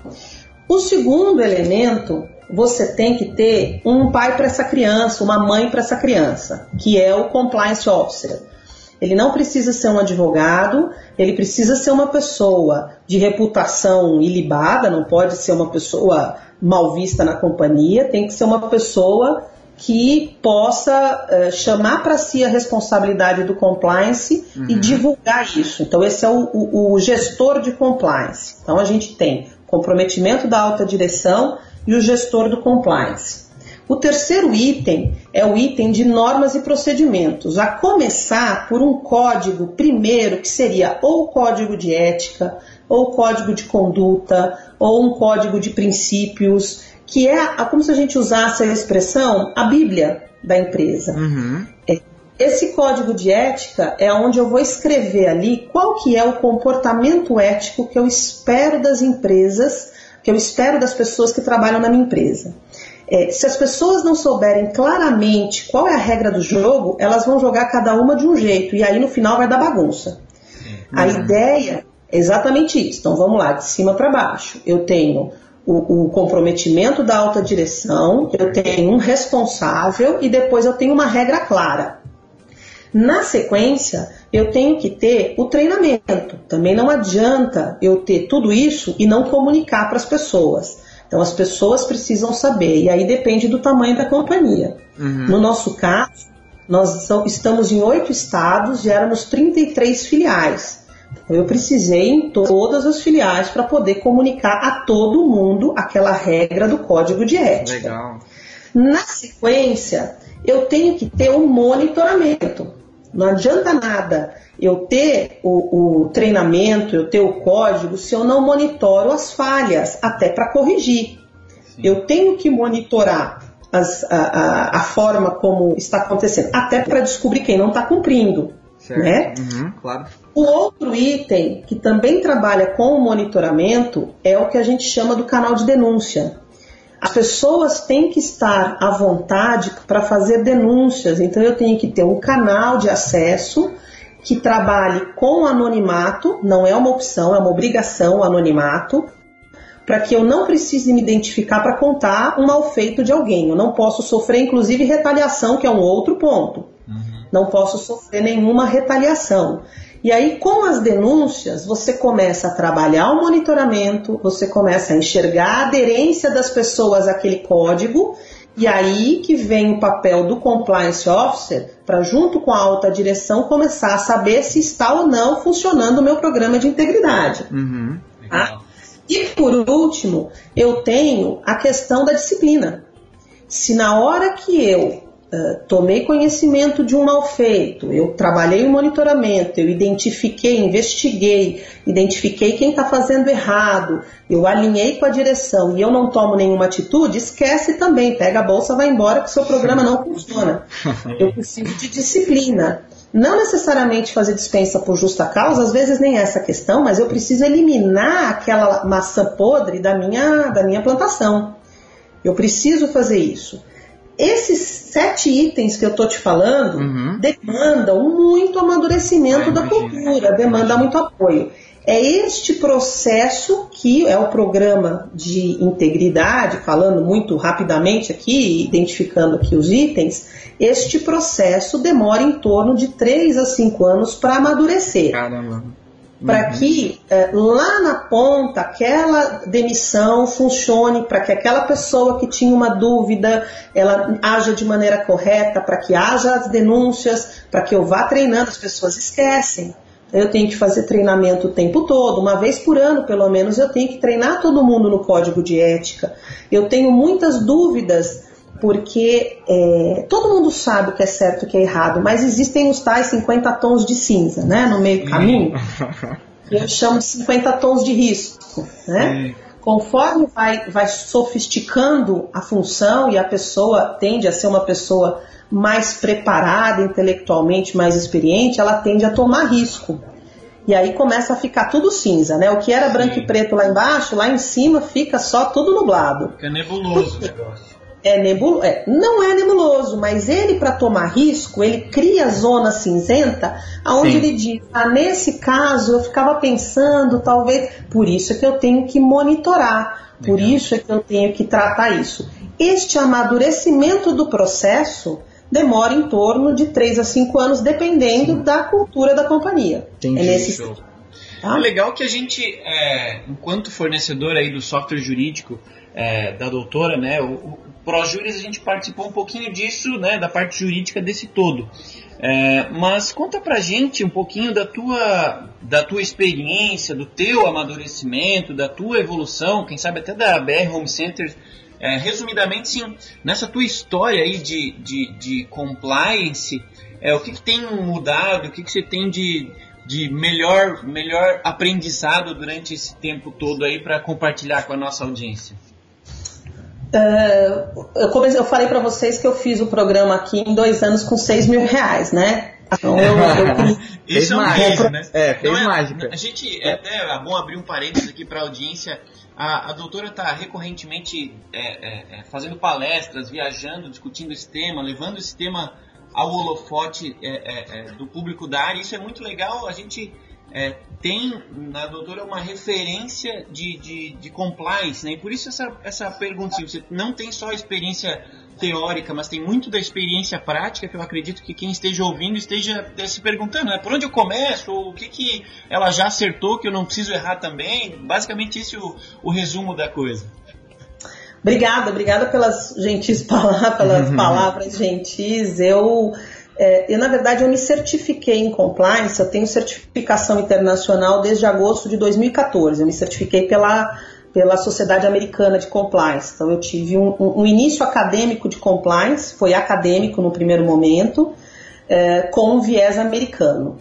O segundo elemento você tem que ter um pai para essa criança, uma mãe para essa criança, que é o compliance officer. Ele não precisa ser um advogado, ele precisa ser uma pessoa de reputação ilibada, não pode ser uma pessoa mal vista na companhia, tem que ser uma pessoa que possa uh, chamar para si a responsabilidade do compliance uhum. e divulgar isso. Então, esse é o, o, o gestor de compliance. Então, a gente tem comprometimento da alta direção e o gestor do compliance. O terceiro item é o item de normas e procedimentos, a começar por um código primeiro, que seria ou código de ética, ou código de conduta, ou um código de princípios, que é como se a gente usasse a expressão a Bíblia da empresa. Uhum. É, esse código de ética é onde eu vou escrever ali qual que é o comportamento ético que eu espero das empresas que eu espero das pessoas que trabalham na minha empresa. É, se as pessoas não souberem claramente qual é a regra do jogo, elas vão jogar cada uma de um jeito e aí no final vai dar bagunça. Uhum. A ideia é exatamente isso. Então vamos lá, de cima para baixo. Eu tenho o, o, comprometimento da alta direção, eu tenho um responsável e depois eu tenho uma regra clara. Na sequência, eu tenho que ter o treinamento. Também não adianta eu ter tudo isso e não comunicar para as pessoas. Então as pessoas precisam saber, e aí depende do tamanho da companhia. Uhum. No nosso caso, nós estamos em oito estados e éramos 33 filiais. Então, eu precisei em todas as filiais para poder comunicar a todo mundo aquela regra do código de ética. Legal. Na sequência, eu tenho que ter um monitoramento. Não adianta nada eu ter o, o treinamento, eu ter o código, se eu não monitoro as falhas, até para corrigir. Sim. Eu tenho que monitorar as, a, a, a, forma como está acontecendo, até para descobrir quem não está cumprindo. Certo. Né? Uhum, claro. O outro item que também trabalha com o monitoramento é o que a gente chama do canal de denúncia. As pessoas têm que estar à vontade para fazer denúncias, então eu tenho que ter um canal de acesso que trabalhe com anonimato, não é uma opção, é uma obrigação o anonimato, para que eu não precise me identificar para contar um mal feito de alguém. Eu não posso sofrer, inclusive, retaliação, que é um outro ponto. Uhum. Não posso sofrer nenhuma retaliação. E aí, com as denúncias, você começa a trabalhar o monitoramento, você começa a enxergar a aderência das pessoas àquele código, e aí que vem o papel do compliance officer para, junto com a alta direção, começar a saber se está ou não funcionando o meu programa de integridade. Uhum, tá? E por último, eu tenho a questão da disciplina. Se na hora que eu eh, tomei conhecimento de um mal feito, eu trabalhei o monitoramento, eu identifiquei, investiguei, identifiquei quem está fazendo errado, eu alinhei com a direção e eu não tomo nenhuma atitude, esquece também, pega a bolsa, vai embora que seu programa não funciona. Eu preciso de disciplina. Não necessariamente fazer dispensa por justa causa, às vezes nem essa questão, mas eu preciso eliminar aquela maçã podre da minha, da minha plantação. Eu preciso fazer isso. Esses sete itens que eu tô te falando Uhum. demandam muito amadurecimento Ah, da cultura, demanda muito apoio. É este processo que é o programa de integridade, falando muito rapidamente aqui, identificando aqui os itens, este processo demora em torno de 3 a 5 anos para amadurecer Caramba. Para que eh, lá na ponta aquela demissão funcione, para que aquela pessoa que tinha uma dúvida ela haja de maneira correta, para que haja as denúncias, para que eu vá treinando, as pessoas esquecem. Eu tenho que fazer treinamento o tempo todo, uma vez por ano pelo menos eu tenho que treinar todo mundo no código de ética. Eu tenho muitas dúvidas porque é, todo mundo sabe o que é certo e o que é errado, mas existem os tais 50 tons de cinza, né, no meio do caminho. que eu chamo de 50 tons de risco, né? Conforme vai, vai sofisticando a função e a pessoa tende a ser uma pessoa mais preparada intelectualmente, mais experiente, ela tende a tomar risco. E aí começa a ficar tudo cinza, né? O que era branco Sim. e preto lá embaixo, lá em cima fica só tudo nublado. Fica nebuloso o negócio. É nebulo, é, não é nebuloso, mas ele para tomar risco, ele cria zona cinzenta, aonde Sim. ele diz, ah, nesse caso eu ficava pensando, talvez, por isso é que eu tenho que monitorar, por Legal. isso é que eu tenho que tratar isso. Este amadurecimento do processo demora em torno de 3 a 5 anos, dependendo da cultura da companhia. Entendi. É nesse Show. tá? É legal que a gente, é, enquanto fornecedor aí do software jurídico é, da doutora, né, o, o ProJuris a gente participou um pouquinho disso, né, da parte jurídica desse todo. É, mas conta pra gente um pouquinho da tua, da tua experiência, do teu amadurecimento, da tua evolução, quem sabe até da BR Home Center. É, resumidamente, sim, nessa tua história aí de, de, de compliance, é, o que, que tem mudado, o que, que você tem de, de melhor, melhor aprendizado durante esse tempo todo aí para compartilhar com a nossa audiência? É, eu, comecei- eu falei para vocês que eu fiz o programa aqui em dois anos com 6 mil reais, né? Então eu, eu Isso é um mágica, risco, né? É, fez Não é- mágica. A gente, é até é bom abrir um parênteses aqui para a audiência. A, a doutora está recorrentemente é, é, é, fazendo palestras, viajando, discutindo esse tema, levando esse tema ao holofote é, é, é, do público da área. Isso é muito legal. A gente é, tem na doutora uma referência de, de, de compliance, né? E por isso essa, essa pergunta, se você não tem só experiência teórica, mas tem muito da experiência prática que eu acredito que quem esteja ouvindo esteja se perguntando, né? Por onde eu começo? O que, que ela já acertou que eu não preciso errar também? Basicamente esse é o, o resumo da coisa. Obrigada, obrigada pelas gentis palavras, pelas palavras gentis. Eu, é, eu, na verdade, eu me certifiquei em compliance, eu tenho certificação internacional desde agosto de 2014. Eu me certifiquei pela, pela Sociedade Americana de Compliance. Então, eu tive um, um- um início acadêmico de compliance, foi acadêmico no primeiro momento, é, com um viés americano.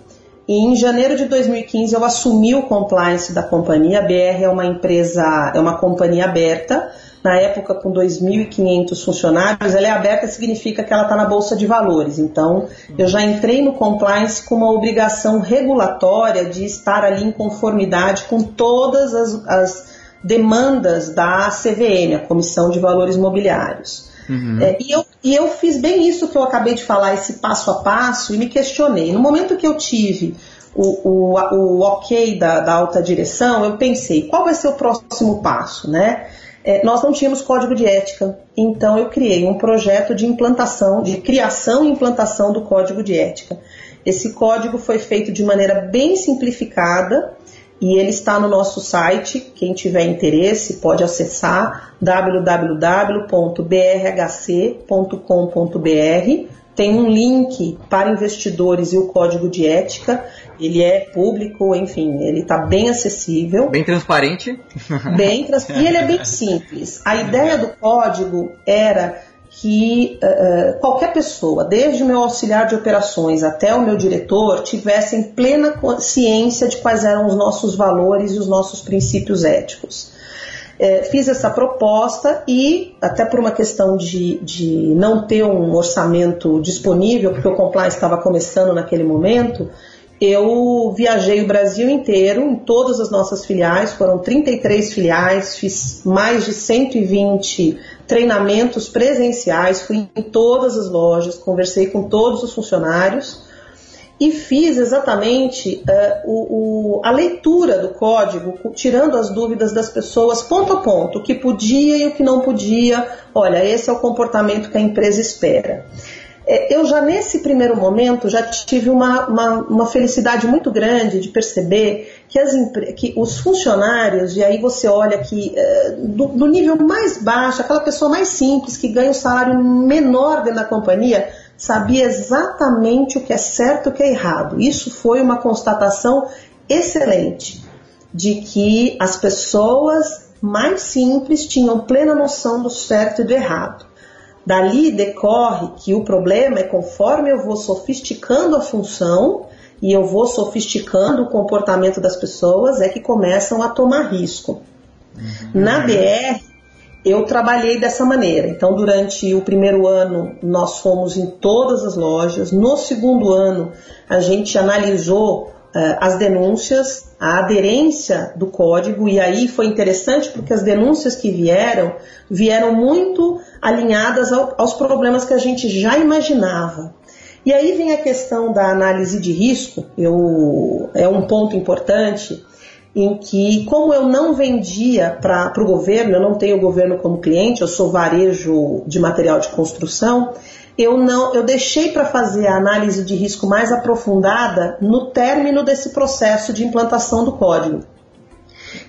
E em janeiro de 2015 eu assumi o compliance da companhia. A BR é uma empresa, é uma companhia aberta. Na época, com 2.500 funcionários, ela é aberta significa que ela está na bolsa de valores. Então, eu já entrei no compliance com uma obrigação regulatória de estar ali em conformidade com todas as, as demandas da CVM, a Comissão de Valores Mobiliários. Uhum. É, e, eu, e eu fiz bem isso que eu acabei de falar, esse passo a passo, e me questionei. No momento que eu tive o, o, o ok da, da alta direção, eu pensei, qual vai ser o próximo passo, né? É, nós não tínhamos código de ética, então eu criei um projeto de implantação, de criação e implantação do código de ética. Esse código foi feito de maneira bem simplificada e ele está no nosso site. Quem tiver interesse pode acessar www.brhc.com.br. Tem um link para investidores e o código de ética. Ele é público, enfim, ele está bem acessível Bem transparente. bem trans- e ele é bem simples. A ideia do código era que uh, qualquer pessoa, desde o meu auxiliar de operações até o meu diretor, tivessem plena consciência de quais eram os nossos valores e os nossos princípios éticos. É, fiz essa proposta e, até por uma questão de, de não ter um orçamento disponível, porque o compliance estava começando naquele momento, eu viajei o Brasil inteiro, em todas as nossas filiais, foram 33 filiais, fiz mais de 120 treinamentos presenciais, fui em todas as lojas, conversei com todos os funcionários e fiz exatamente uh, o, o, a leitura do código, tirando as dúvidas das pessoas ponto a ponto, o que podia e o que não podia. Olha, esse é o comportamento que a empresa espera. É, eu já nesse primeiro momento já tive uma, uma, uma felicidade muito grande de perceber que, as, que, os funcionários, e aí você olha que é, do, do, nível mais baixo, aquela pessoa mais simples que ganha um salário menor dentro da companhia, sabia exatamente o que é certo e o que é errado. Isso foi uma constatação excelente de que as pessoas mais simples tinham plena noção do certo e do errado. Dali decorre que o problema é conforme eu vou sofisticando a função e eu vou sofisticando o comportamento das pessoas, é que começam a tomar risco. Uhum. Na DR, eu trabalhei dessa maneira. Então, durante o primeiro ano, nós fomos em todas as lojas. No segundo ano, a gente analisou as denúncias, a aderência do código, e aí foi interessante porque as denúncias que vieram, vieram muito alinhadas ao, aos problemas que a gente já imaginava. E aí vem a questão da análise de risco, eu, é um ponto importante, em que, como eu não vendia para o governo, eu não tenho o governo como cliente, eu sou varejo de material de construção, eu não, eu deixei para fazer a análise de risco mais aprofundada no término desse processo de implantação do código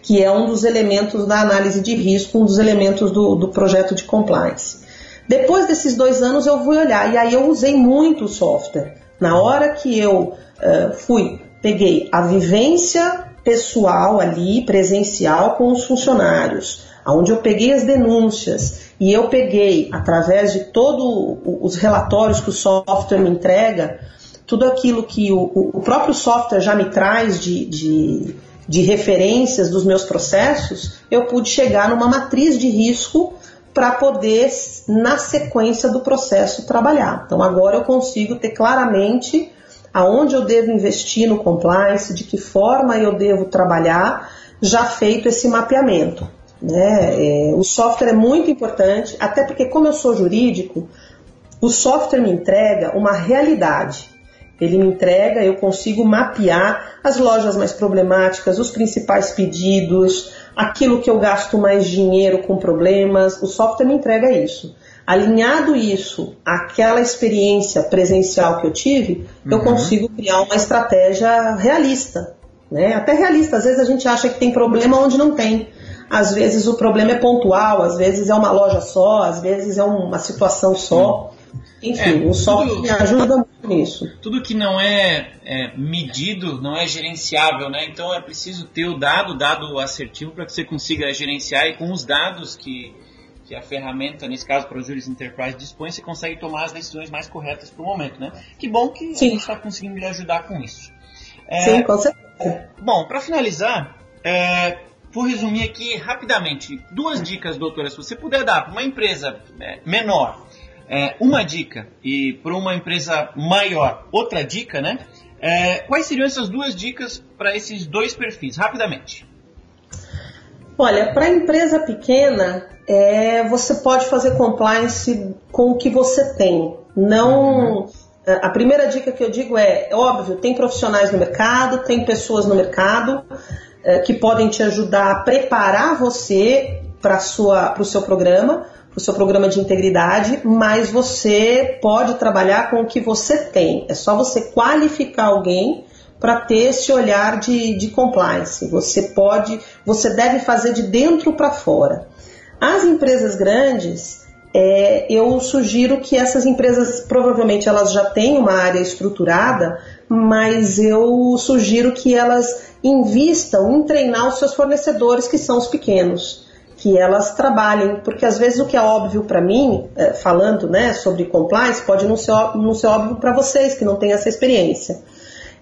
que é um dos elementos da análise de risco, um dos elementos do, do projeto de compliance. Depois desses dois anos eu fui olhar e aí eu usei muito o software. Na hora que eu uh, fui, peguei a vivência pessoal ali, presencial com os funcionários, onde eu peguei as denúncias e eu peguei, através de todos os relatórios que o software me entrega, tudo aquilo que o, o próprio software já me traz de, de de referências dos meus processos, eu pude chegar numa matriz de risco para poder, na sequência do processo, trabalhar. Então agora eu consigo ter claramente aonde eu devo investir no compliance, de que forma eu devo trabalhar, já feito esse mapeamento. Né? É, o software é muito importante, até porque, como eu sou jurídico, o software me entrega uma realidade. Ele me entrega, eu consigo mapear as lojas mais problemáticas, os principais pedidos, aquilo que eu gasto mais dinheiro com problemas. O software me entrega isso. Alinhado isso àquela experiência presencial que eu tive, uhum. eu consigo criar uma estratégia realista. Né? Até realista, às vezes a gente acha que tem problema onde não tem. Às vezes o problema é pontual, às vezes é uma loja só, às vezes é uma situação só. Enfim, é, o software me ajuda muito nisso. Tudo que não é, é, medido não é gerenciável, né? Então é preciso ter o dado, dado assertivo, para que você consiga gerenciar e com os dados que, que a ferramenta, nesse caso para o Juris Enterprise, dispõe, você consegue tomar as decisões mais corretas para o momento, né? Que bom que Sim. a gente está conseguindo lhe ajudar com isso. É, Sim, com certeza. Bom, para finalizar, é, vou resumir aqui rapidamente duas dicas, doutora, se você puder dar para uma empresa é, menor é, uma dica e para uma empresa maior outra dica, né? É, quais seriam essas duas dicas para esses dois perfis, rapidamente? Olha, para empresa pequena, é, você pode fazer compliance com o que você tem. Não. Uhum. A primeira dica que eu digo é, é óbvio, tem profissionais no mercado, tem pessoas no mercado que podem te ajudar a preparar você para o seu programa o seu programa de integridade, mas você pode trabalhar com o que você tem. É só você qualificar alguém para ter esse olhar de, de compliance. Você pode, você deve fazer de dentro para fora. As empresas grandes, é, eu sugiro que essas empresas provavelmente elas já têm uma área estruturada, mas eu sugiro que elas invistam em treinar os seus fornecedores que são os pequenos que elas trabalhem, porque às vezes o que é óbvio para mim, é, falando né, sobre compliance, pode não ser, não ser óbvio para vocês que não têm essa experiência.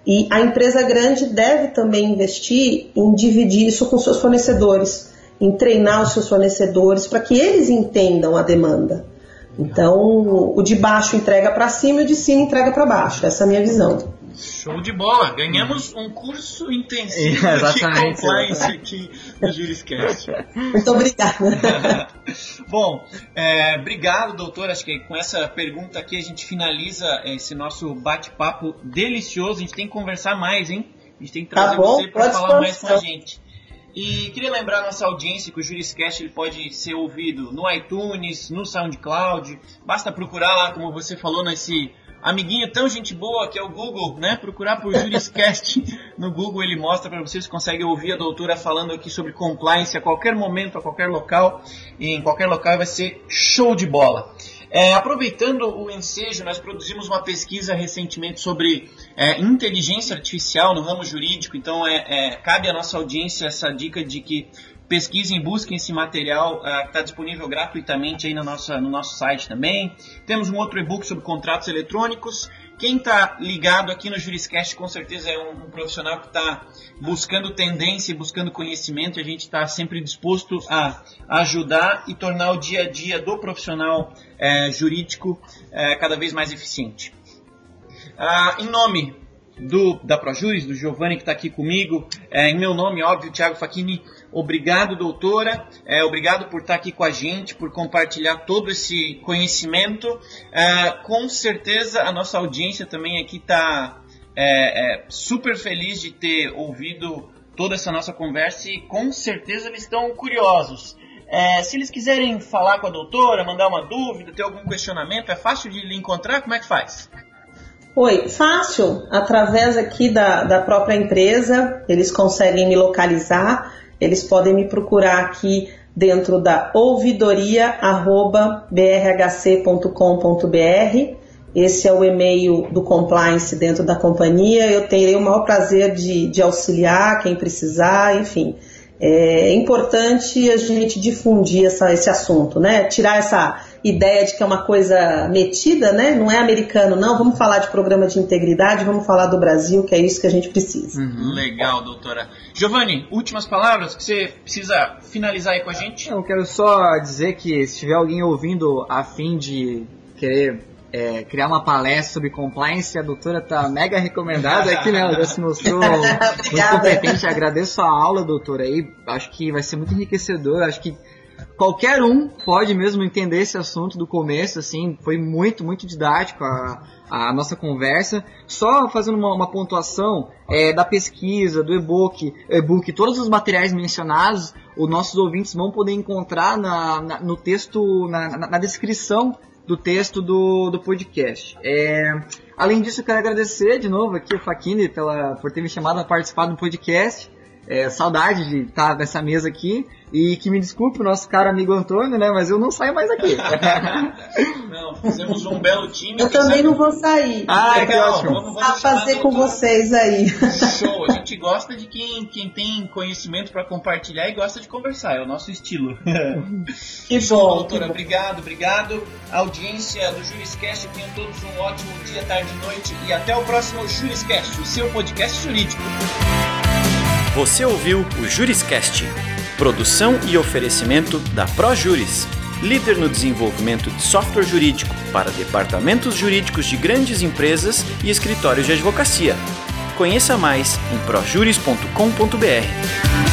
E a empresa grande deve também investir em dividir isso com seus fornecedores, em treinar os seus fornecedores para que eles entendam a demanda. Então, o de baixo entrega para cima e o de cima entrega para baixo. Essa é a minha visão. Show de bola! Ganhamos um curso intensivo Exatamente, de compliance aqui no Juriscast. Muito obrigada. Bom, é, obrigado, doutor. Acho que com essa pergunta aqui a gente finaliza esse nosso bate-papo delicioso. A gente tem que conversar mais, hein? A gente tem que trazer Tá bom, você para pode falar mais com a gente. E queria lembrar a nossa audiência que o Juriscast ele pode ser ouvido no iTunes, no SoundCloud. Basta procurar lá, como você falou, nesse amiguinho tão gente boa que é o Google, né? Procurar por Juriscast no Google, ele mostra para vocês, consegue ouvir a doutora falando aqui sobre compliance a qualquer momento, a qualquer local. E em qualquer local vai ser show de bola. É, aproveitando o ensejo, nós produzimos uma pesquisa recentemente sobre é, inteligência artificial no ramo jurídico, então é, é, cabe à nossa audiência essa dica de que pesquisem, busquem esse material ah, que está disponível gratuitamente aí na nossa, no nosso site também. Temos um outro e-book sobre contratos eletrônicos. Quem está ligado aqui no Juriscast com certeza é um, um profissional que está buscando tendência buscando conhecimento. A gente está sempre disposto a ajudar e tornar o dia a dia do profissional eh, jurídico eh, cada vez mais eficiente. Ah, em nome do, da Projuris, do Giovanni que está aqui comigo, é, em meu nome, óbvio, Thiago Facchini, obrigado, doutora, é, obrigado por estar aqui com a gente, por compartilhar todo esse conhecimento. É, com certeza a nossa audiência também aqui está é, é, super feliz de ter ouvido toda essa nossa conversa e com certeza eles estão curiosos. É, se eles quiserem falar com a doutora, mandar uma dúvida, ter algum questionamento, é fácil de lhe encontrar? Como é que faz? Oi, fácil, através aqui da, da própria empresa, eles conseguem me localizar, eles podem me procurar aqui dentro da ouvidoria.brhc.com.br. Esse é o e-mail do compliance dentro da companhia. Eu terei o maior prazer de, de auxiliar quem precisar, enfim. É importante a gente difundir essa, esse assunto, né? Tirar essa ideia de que é uma coisa metida, né? Não é americano, não. Vamos falar de programa de integridade, vamos falar do Brasil, que é isso que a gente precisa. Legal, doutora. Giovanni, últimas palavras que você precisa finalizar aí com a gente? Eu quero só dizer que se tiver alguém ouvindo a fim de querer é, criar uma palestra sobre compliance, a doutora tá mega recomendada aqui, né? Ela já se mostrou muito competente. Agradeço a aula, doutora, aí. Acho que vai ser muito enriquecedor. Acho que qualquer um pode mesmo entender esse assunto do começo, assim. Foi muito, muito didático a, a nossa conversa. Só fazendo uma, uma pontuação é, da pesquisa, do e-book, e-book, todos os materiais mencionados, os nossos ouvintes vão poder encontrar na, na- no texto, na, na- na descrição do texto do, do podcast. É, além disso, eu quero agradecer de novo aqui o Faquini pela, por ter me chamado a participar do podcast. É, saudade de estar nessa mesa aqui. E que me desculpe o nosso caro amigo Antônio, né? Mas eu não saio mais aqui. Não, fizemos um belo time. Eu também sabe- não vou sair. Ah, que Legal, ótimo. vamos, vamos a fazer a com vocês aí. Show, a gente gosta de quem, quem tem conhecimento para compartilhar e gosta de conversar, é o nosso estilo. Que Show, bom. doutora, que bom. obrigado, obrigado. Audiência do Juriscast, tenham todos um ótimo dia, tarde e noite e até o próximo Juriscast, o seu podcast jurídico. Você ouviu o Juriscast, produção e oferecimento da ProJuris, líder no desenvolvimento de software jurídico para departamentos jurídicos de grandes empresas e escritórios de advocacia. Conheça mais em projuris.com.br.